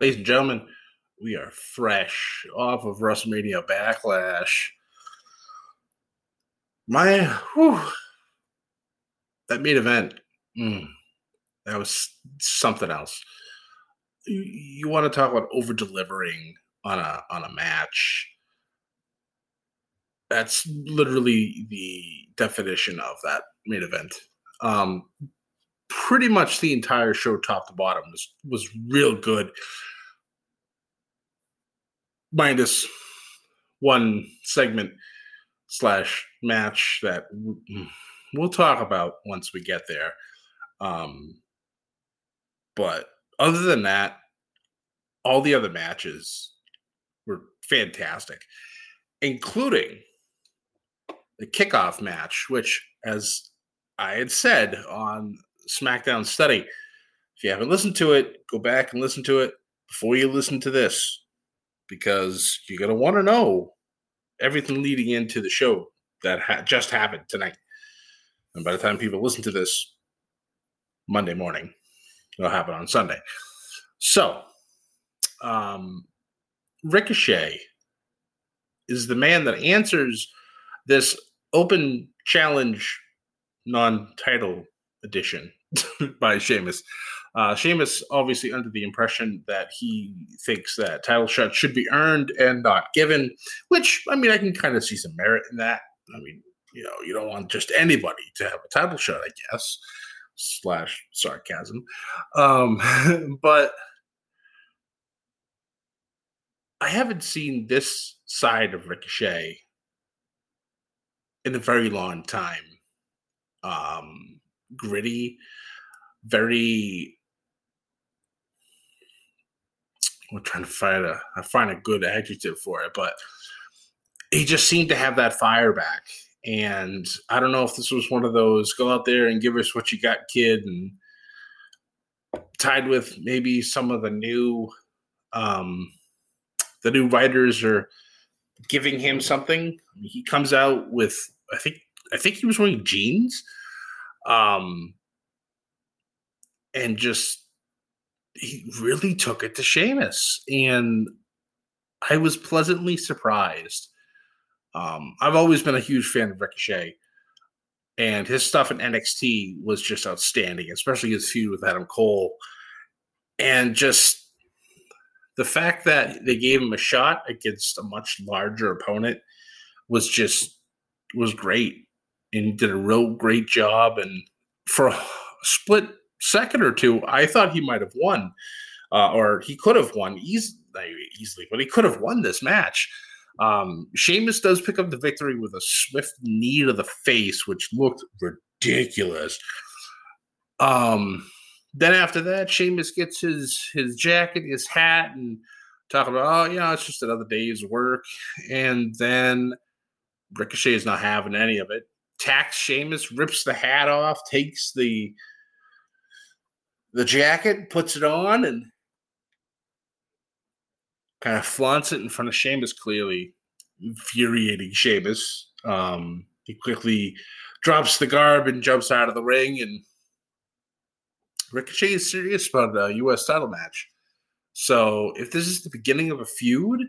Ladies and gentlemen, we are fresh off of WrestleMania Backlash. My, whew, that main event, mm, that was something else. You, you want to talk about over delivering on a on a match? That's literally the definition of that main event. Um, pretty much the entire show, top to bottom, was was real good minus one segment slash match that we'll talk about once we get there. Um, but other than that, all the other matches were fantastic, including the kickoff match, which, as I had said on SmackDown Study, if you haven't listened to it, go back and listen to it before you listen to this because you're going to want to know everything leading into the show that ha- just happened tonight. And by the time people listen to this Monday morning, it'll happen on Sunday. So, um, Ricochet is the man that answers this open challenge non title edition by Sheamus. Uh, Sheamus obviously under the impression that he thinks that title shot should be earned and not given, which I mean I can kind of see some merit in that. I mean, you know, you don't want just anybody to have a title shot, I guess. Slash sarcasm, um, but I haven't seen this side of Ricochet in a very long time. Um, gritty, very I'm trying to find a I find a good adjective for it, but he just seemed to have that fire back. And I don't know if this was one of those go out there and give us what you got, kid, and tied with maybe some of the new um the new writers are giving him something. He comes out with I think I think he was wearing jeans. Um and just he really took it to Sheamus, and I was pleasantly surprised. Um, I've always been a huge fan of Ricochet, and his stuff in NXT was just outstanding, especially his feud with Adam Cole, and just the fact that they gave him a shot against a much larger opponent was just was great, and he did a real great job. And for a split second or two, I thought he might have won, uh, or he could have won easily, easily, but he could have won this match. Um, Sheamus does pick up the victory with a swift knee to the face, which looked ridiculous. Um, then after that, Sheamus gets his his jacket, his hat, and talking about, oh, yeah, it's just another day's work. And then Ricochet is not having any of it. Tax Sheamus, rips the hat off, takes the the jacket, puts it on, and kind of flaunts it in front of Sheamus, clearly infuriating Sheamus. Um, he quickly drops the garb and jumps out of the ring, and Ricochet is serious about a U.S. title match. So if this is the beginning of a feud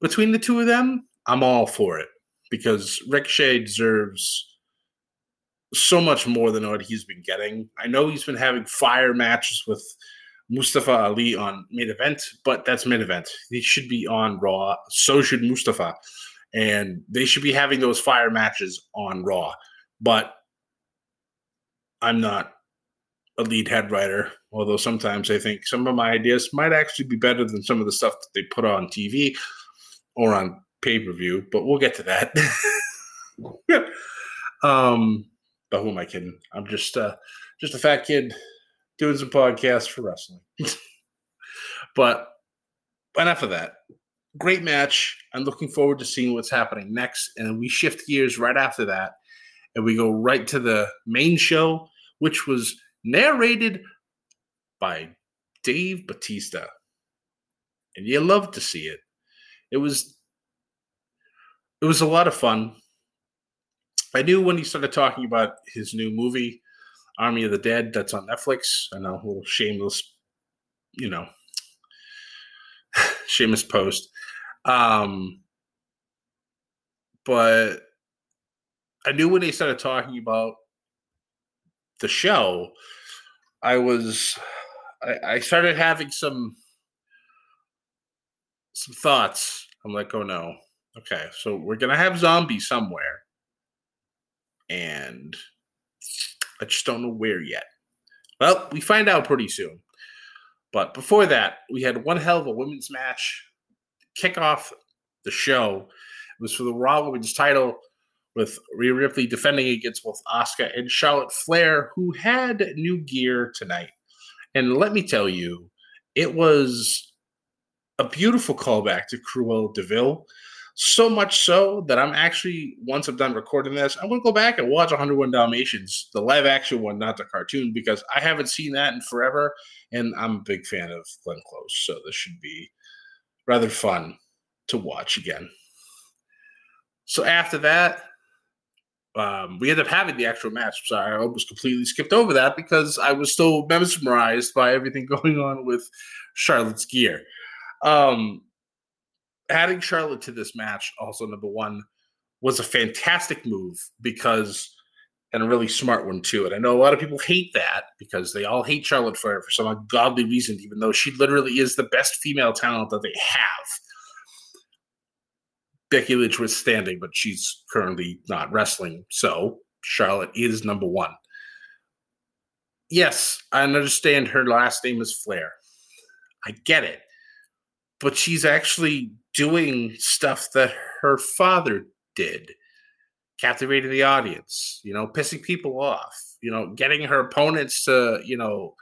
between the two of them, I'm all for it. because Ricochet deserves so much more than what he's been getting. I know he's been having fire matches with Mustafa Ali on main event, but that's main event. He should be on Raw. So should Mustafa. And they should be having those fire matches on Raw. But I'm not a lead head writer, although sometimes I think some of my ideas might actually be better than some of the stuff that they put on TV or on pay per view, but we'll get to that. um, but who am I kidding? I'm just uh, just a fat kid doing some podcasts for wrestling. but enough of that. Great match. I'm looking forward to seeing what's happening next. And we shift gears right after that. And we go right to the main show, which was narrated by Dave Batista. And you love to see it. It was it was a lot of fun. I knew when he started talking about his new movie, Army of the Dead, that's on Netflix. Know a little shameless, you know, shameless post. Um, but I knew when they started talking about the show, I was I, I started having some some thoughts. I'm like, oh no. Okay, so we're gonna have zombies somewhere. And I just don't know where yet. Well, we find out pretty soon. But before that, we had one hell of a women's match kick off the show. It was for the Raw Women's title with Rhea Ripley defending against both Asuka and Charlotte Flair, who had new gear tonight. And let me tell you, it was a beautiful callback to Cruella de Vil. So much so that I'm actually, once I'm done recording this, I'm going to go back and watch 101 Dalmatians, the live action one, not the cartoon, because I haven't seen that in forever. And I'm a big fan of Glenn Close. So this should be rather fun to watch again. So after that, um, we ended up having the actual match. Sorry, I almost completely skipped over that because I was so mesmerized by everything going on with Charlotte's gear. Um, adding Charlotte to this match, also number one, was a fantastic move because, and a really smart one too. And I know a lot of people hate that because they all hate Charlotte Flair for some ungodly reason, even though she literally is the best female talent that they have. Becky Lynch was standing, but she's currently not wrestling. So Charlotte is number one. Yes, I understand her last name is Flair. I get it. But she's actually doing stuff that her father did, captivating the audience, you know, pissing people off, you know, getting her opponents to, you know,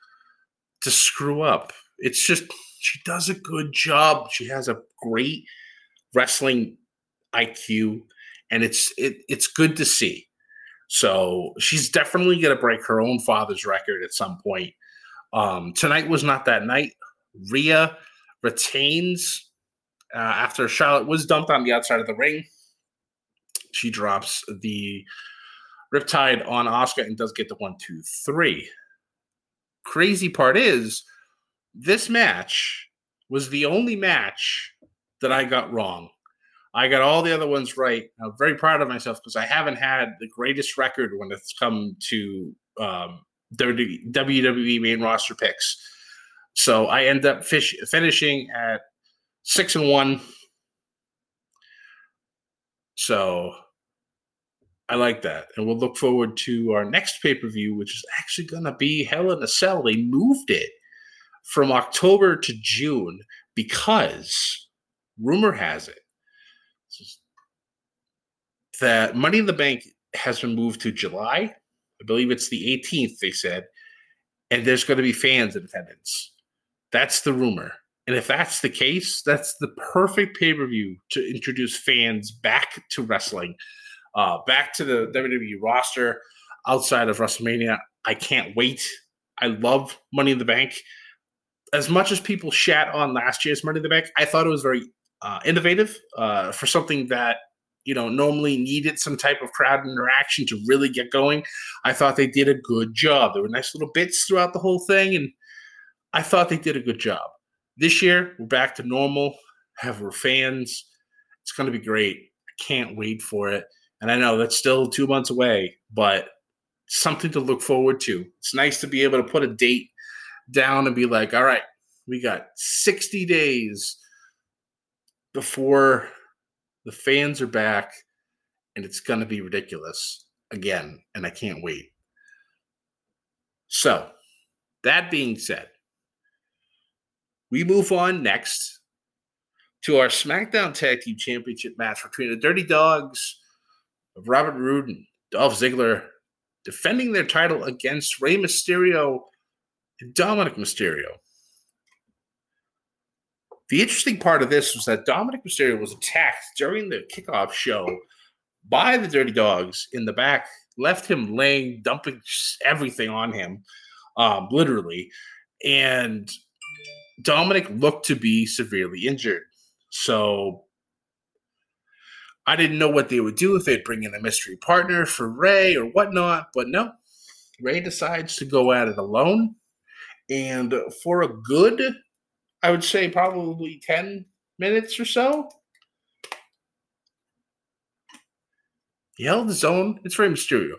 to screw up. It's just, she does a good job. She has a great wrestling IQ, and it's it, it's good to see. So she's definitely going to break her own father's record at some point. Um, tonight was not that night. Rhea retains uh, after Charlotte was dumped on the outside of the ring. She drops the Riptide on Asuka and does get the one, two, three. Crazy part is this match was the only match that I got wrong. I got all the other ones right. I'm very proud of myself because I haven't had the greatest record when it's come to um, WWE main roster picks. So I end up fish, finishing at six and one. So I like that. And we'll look forward to our next pay per view, which is actually going to be Hell in a Cell. They moved it from October to June because rumor has it that Money in the Bank has been moved to July. I believe it's the 18th, they said. And there's going to be fans in attendance. That's the rumor. And if that's the case, that's the perfect pay per view to introduce fans back to wrestling, uh, back to the WWE roster outside of WrestleMania. I can't wait. I love Money in the Bank. As much as people shat on last year's Money in the Bank, I thought it was very uh, innovative uh, for something that you know normally needed some type of crowd interaction to really get going. I thought they did a good job. There were nice little bits throughout the whole thing, and I thought they did a good job. This year, we're back to normal. Have our fans. It's going to be great. I can't wait for it. And I know that's still two months away, but something to look forward to. It's nice to be able to put a date down and be like, all right, we got 60 days before the fans are back, and it's going to be ridiculous again. And I can't wait. So, that being said, we move on next to our SmackDown Tag Team Championship match between the Dirty Dogs of Robert Roode and Dolph Ziggler defending their title against Rey Mysterio and Dominic Mysterio. The interesting part of this was that Dominic Mysterio was attacked during the kickoff show by the Dirty Dogs in the back, left him laying, dumping everything on him, um, literally. And Dominic looked to be severely injured. So I didn't know what they would do if they'd bring in a mystery partner for Rey or whatnot, but no. Rey decides to go at it alone. And for a good, I would say probably 10 minutes or so, he held his own. It's Rey Mysterio.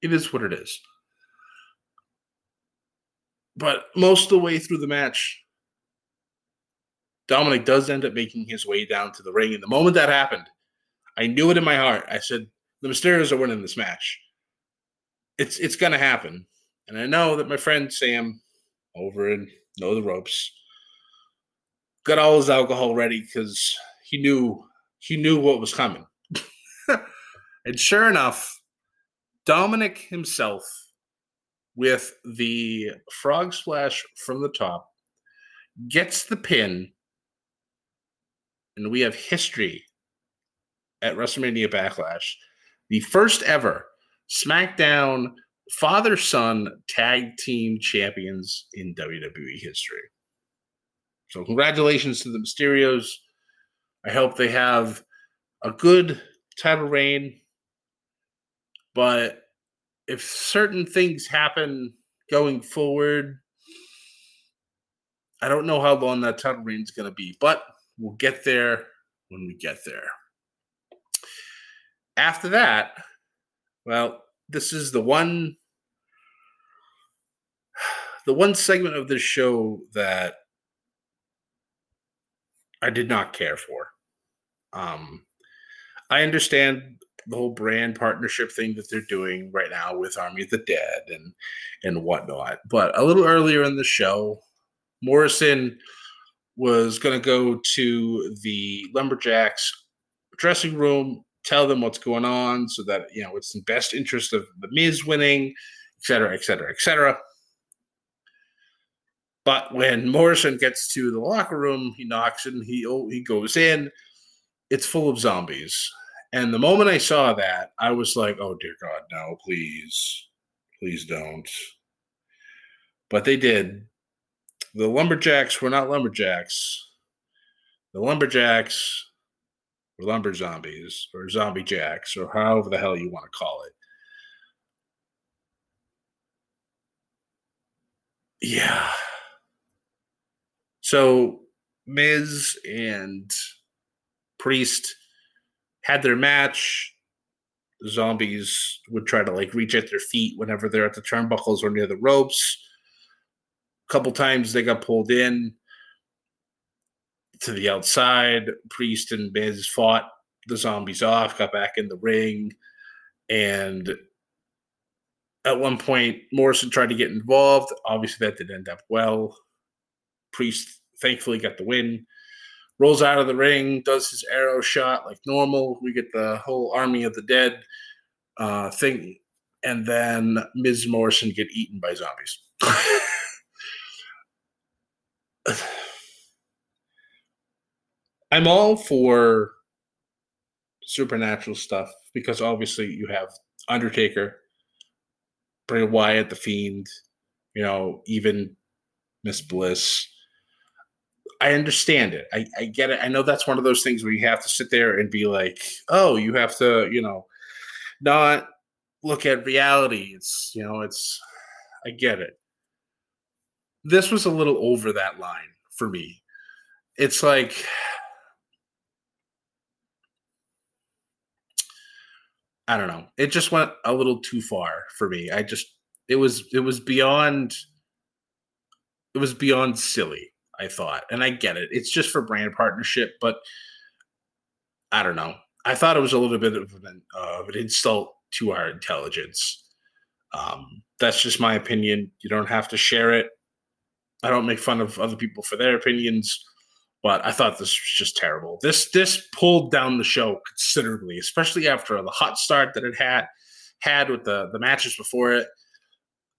It is what it is. But most of the way through the match, Dominic does end up making his way down to the ring. And the moment that happened, I knew it in my heart. I said, the Mysterios are winning this match. It's it's gonna happen. And I know that my friend Sam over in Know the Ropes got all his alcohol ready because he knew he knew what was coming. and sure enough, Dominic himself with the frog splash from the top gets the pin and we have history at WrestleMania Backlash, the first ever SmackDown father son tag team champions in WWE history. So, congratulations to the Mysterios. I hope they have a good title reign. But if certain things happen going forward, I don't know how long that title reign is going to be, but we'll get there when we get there. After that, well, this is the one the one segment of this show that I did not care for. Um, I understand the whole brand partnership thing that they're doing right now with Army of the Dead and and whatnot. But a little earlier in the show, Morrison was going to go to the Lumberjacks dressing room, tell them what's going on so that, you know, it's in best interest of the Miz winning, et cetera, et cetera, et cetera. But when Morrison gets to the locker room, he knocks and he oh, he goes in. It's full of zombies. And the moment I saw that, I was like, "Oh dear God, no! Please, please don't." But they did, the lumberjacks were not lumberjacks. The lumberjacks were lumber zombies or zombie jacks or however the hell you want to call it. Yeah. So Miz and Priest had their match. Zombies would try to like reach at their feet whenever they're at the turnbuckles or near the ropes A couple times they got pulled in to the outside. Priest and Miz fought the zombies off, got back in the ring, and at one point Morrison tried to get involved. Obviously, that didn't end up well. Priest thankfully got the win. Rolls out of the ring, does his arrow shot like normal. We get the whole army of the dead uh, thing, and then Miz Morrison get eaten by zombies. I'm all for supernatural stuff because obviously you have Undertaker, Bray Wyatt, the Fiend, you know, even Miss Bliss. I understand it. I, I get it. I know that's one of those things where you have to sit there and be like, oh, you have to, you know, not look at reality. It's, you know, it's, I get it this was a little over that line for me. It's like I don't know. It just went a little too far for me. I just it was it was beyond it was beyond silly, I thought. And I get it. It's just for brand partnership, but I don't know. I thought it was a little bit of an, uh, of an insult to our intelligence. Um, that's just my opinion. You don't have to share it. I don't make fun of other people for their opinions, but I thought this was just terrible. This this pulled down the show considerably, especially after the hot start that it had had with the the matches before it.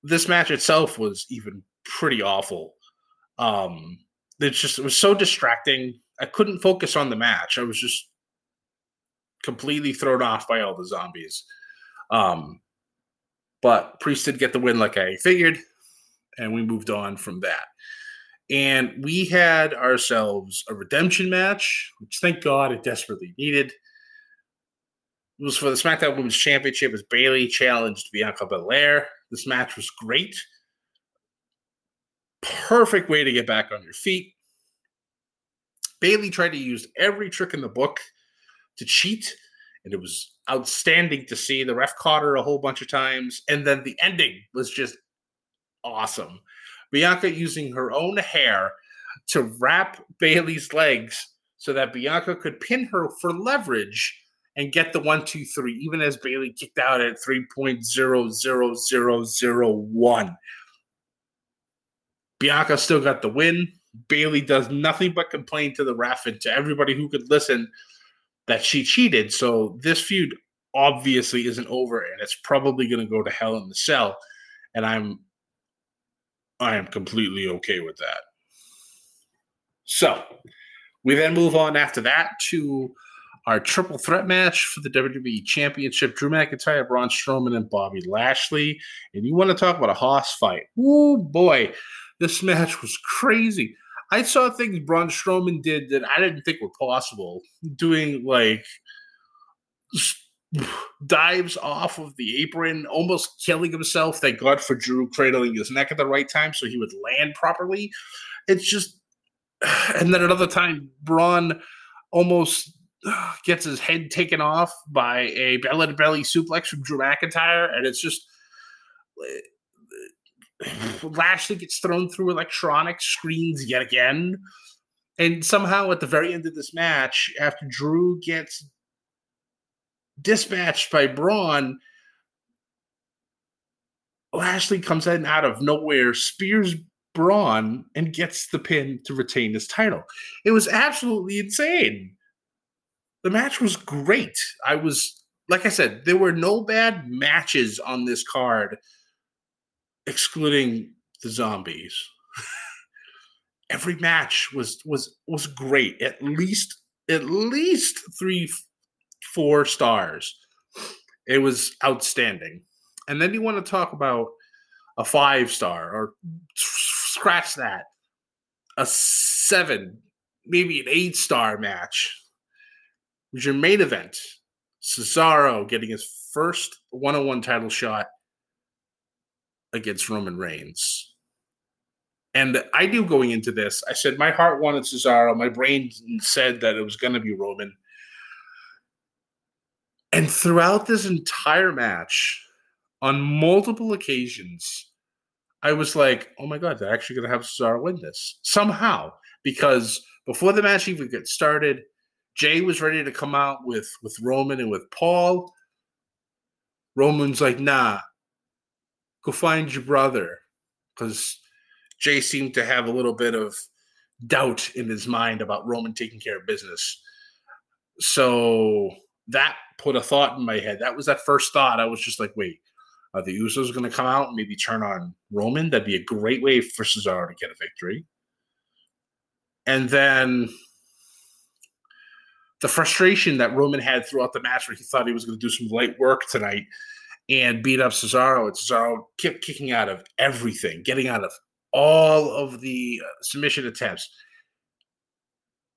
This match itself was even pretty awful. Um, it's just it was so distracting. I couldn't focus on the match. I was just completely thrown off by all the zombies. Um, but Priest did get the win, like I figured, and we moved on from that. And we had ourselves a redemption match, which thank God it desperately needed. It was for the SmackDown Women's Championship as Bayley challenged Bianca Belair. This match was great. Perfect way to get back on your feet. Bayley tried to use every trick in the book to cheat, and it was outstanding to see. The ref caught her a whole bunch of times, and then the ending was just awesome. Bianca using her own hair to wrap Bayley's legs so that Bianca could pin her for leverage and get the one, two, three, even as Bayley kicked out at 3.00001. Bianca still got the win. Bayley does nothing but complain to the ref and to everybody who could listen that she cheated. So this feud obviously isn't over and it's probably going to go to hell in the cell. And I'm I am completely okay with that. So we then move on after that to our triple threat match for the WWE Championship Drew McIntyre, Braun Strowman, and Bobby Lashley. And you want to talk about a hoss fight? Oh boy, this match was crazy. I saw things Braun Strowman did that I didn't think were possible, doing like dives off of the apron, almost killing himself. Thank God for Drew cradling his neck at the right time so he would land properly. It's just, and then another time, Braun almost gets his head taken off by a belly to belly suplex from Drew McIntyre, and it's just. Lashley gets thrown through electronic screens yet again. And somehow at the very end of this match, after Drew gets dispatched by Braun, Lashley comes in out of nowhere, spears Braun, and gets the pin to retain his title. It was absolutely insane. The match was great. I was, like I said, there were no bad matches on this card, excluding the zombies. Every match was was was great. At least at least three four stars. It was outstanding. And then you want to talk about a five star or scratch that, a seven, maybe an eight star match. Was your main event. Cesaro getting his first one on one title shot against Roman Reigns. And I knew going into this, I said my heart wanted Cesaro. My brain said that it was going to be Roman. And throughout this entire match, on multiple occasions, I was like, oh my God, they're actually going to have Cesaro win this somehow. Because before the match even gets started, Jey was ready to come out with, with Roman and with Paul. Roman's like, nah, go find your brother. Because Jey seemed to have a little bit of doubt in his mind about Roman taking care of business. So that put a thought in my head. That was that first thought. I was just like, wait, are the Usos going to come out and maybe turn on Roman? That'd be a great way for Cesaro to get a victory. And then the frustration that Roman had throughout the match where he thought he was going to do some light work tonight and beat up Cesaro. And Cesaro kept kicking out of everything, getting out of all of the uh, submission attempts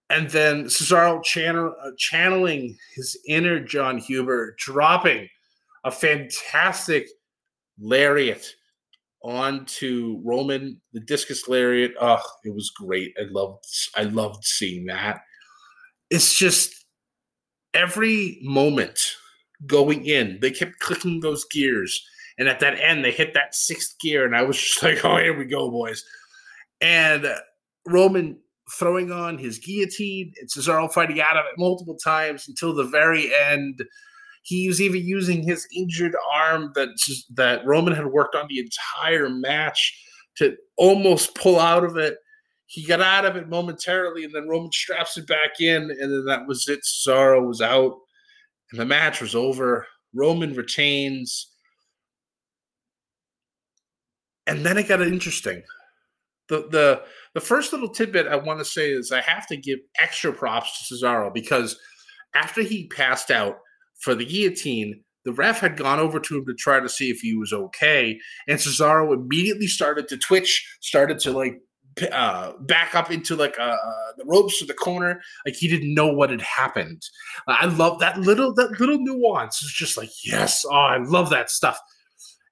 and then Cesaro channel, uh, channeling his inner Jon Huber, dropping a fantastic lariat onto Roman, the discus lariat. Oh, it was great. I loved I loved seeing that. It's just every moment going in. They kept clicking those gears. And at that end, they hit that sixth gear. And I was just like, oh, here we go, boys. And Roman throwing on his guillotine and Cesaro fighting out of it multiple times until the very end. He was even using his injured arm that that Roman had worked on the entire match to almost pull out of it. He got out of it momentarily, and then Roman straps it back in, and then that was it. Cesaro was out, and the match was over. Roman retains. And then it got interesting. The the the first little tidbit I want to say is I have to give extra props to Cesaro because after he passed out for the guillotine, the ref had gone over to him to try to see if he was okay, and Cesaro immediately started to twitch, started to like uh, back up into like uh, uh, the ropes of the corner, like he didn't know what had happened. I love that little that little nuance. It's just like yes, oh, I love that stuff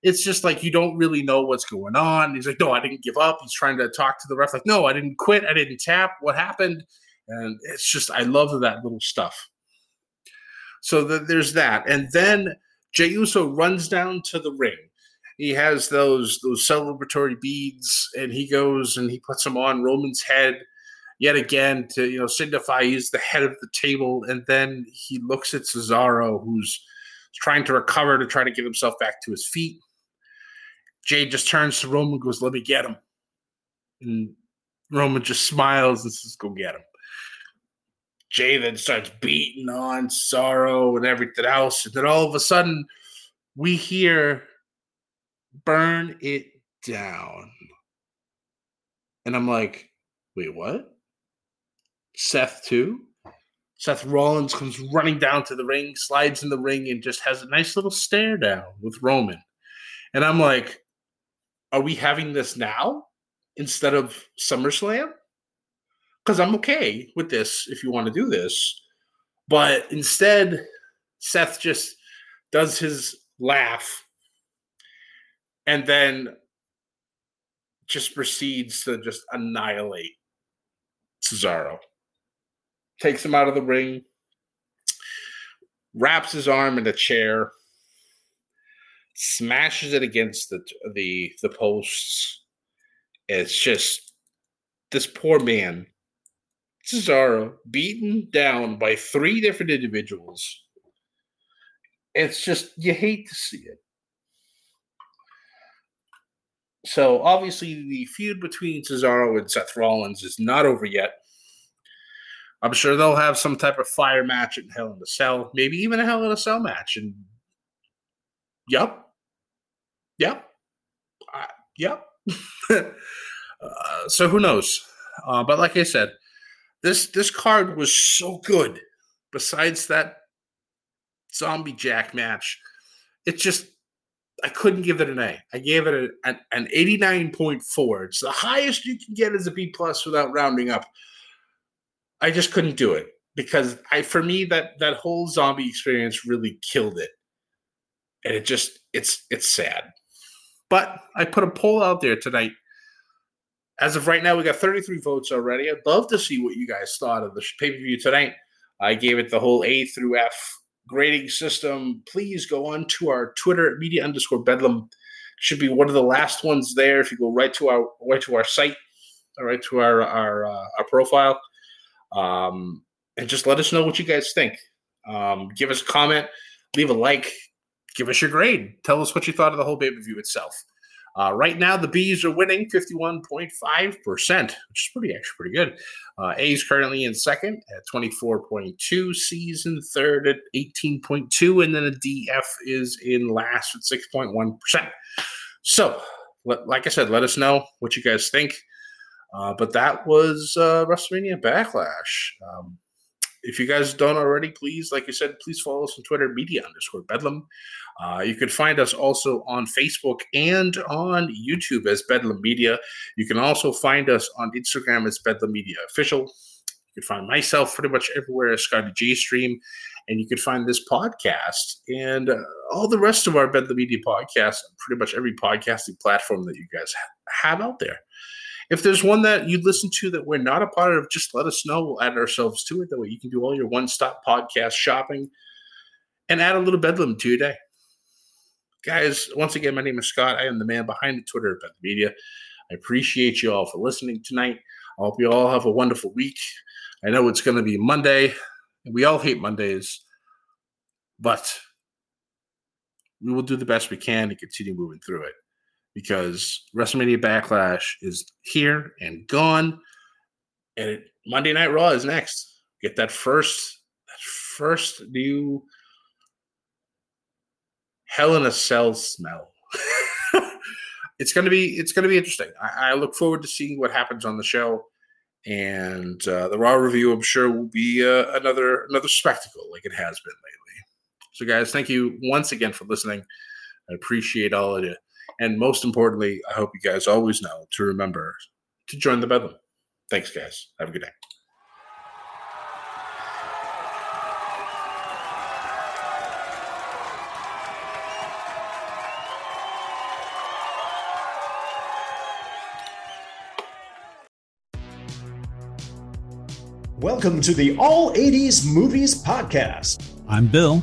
it's just like you don't really know what's going on. He's like, no, I didn't give up. He's trying to talk to the ref, like, no, I didn't quit. I didn't tap. What happened? And it's just, I love that little stuff. So the, there's that. And then Jey Uso runs down to the ring. He has those those celebratory beads, and he goes and he puts them on Roman's head yet again to you know signify he's the head of the table. And then he looks at Cesaro, who's trying to recover to try to get himself back to his feet. Jey just turns to Roman goes, Let me get him. And Roman just smiles and says, Go get him. Jey then starts beating on sorrow and everything else. And then all of a sudden, we hear burn it down. And I'm like, wait, what? Seth too? Seth Rollins comes running down to the ring, slides in the ring, and just has a nice little stare down with Roman. And I'm like, are we having this now instead of SummerSlam? Because I'm okay with this if you want to do this. But instead, Seth just does his laugh and then just proceeds to just annihilate Cesaro. Takes him out of the ring, wraps his arm in a chair, smashes it against the the the posts. It's just this poor man, Cesaro, beaten down by three different individuals. It's just you hate to see it. So obviously the feud between Cesaro and Seth Rollins is not over yet. I'm sure they'll have some type of fire match in Hell in a Cell, maybe even a Hell in a Cell match. And yep, Yep. Uh, yep. uh, so who knows? Uh, but like I said, this this card was so good. Besides that zombie jack match, it just I couldn't give it an A. I gave it a, an, an 89.4. It's the highest you can get as a B plus without rounding up. I just couldn't do it because I for me that that whole zombie experience really killed it. And it just it's it's sad. But I put a poll out there tonight. As of right now, we got 33 votes already. I'd love to see what you guys thought of the pay per view tonight. I gave it the whole A through F grading system. Please go on to our Twitter at media underscore bedlam. Should be one of the last ones there. If you go right to our right to our site, right to our our uh, our profile, um, and just let us know what you guys think. Um, give us a comment, leave a like, give us your grade. Tell us what you thought of the whole pay per view itself. Uh, right now, the Bees are winning 51.5%, which is pretty actually pretty good. Uh, A is currently in second at 24.2, C's in third at 18.2, and then a DF is in last at 6.1%. So, like I said, let us know what you guys think. Uh, but that was uh, WrestleMania Backlash. Um, if you guys don't already, please, like I said, please follow us on Twitter, media underscore bedlam. Uh, you can find us also on Facebook and on YouTube as Bedlam Media. You can also find us on Instagram as Bedlam Media Official. You can find myself pretty much everywhere as Scotty J Stream. And you can find this podcast and uh, all the rest of our Bedlam Media podcasts, pretty much every podcasting platform that you guys have out there. If there's one that you listen to that we're not a part of, just let us know. We'll add ourselves to it. That way you can do all your one stop podcast shopping and add a little bedlam to your day. Guys, once again, my name is Scott. I am the man behind the Twitter at Bedlam Media. I appreciate you all for listening tonight. I hope you all have a wonderful week. I know it's going to be Monday. We all hate Mondays, but we will do the best we can to continue moving through it because WrestleMania Backlash is here and gone, and it, Monday Night Raw is next. Get that first, that first new Hell in a Cell smell. it's gonna be it's gonna be interesting. I, I, look forward to seeing what happens on the show, and uh, the Raw review I'm sure will be uh, another another spectacle like it has been lately. So, guys, thank you once again for listening. I appreciate all of you. And most importantly, I hope you guys always know to remember to join the Bedlam. Thanks, guys. Have a good day. Welcome to the All 80s Movies Podcast. I'm Bill.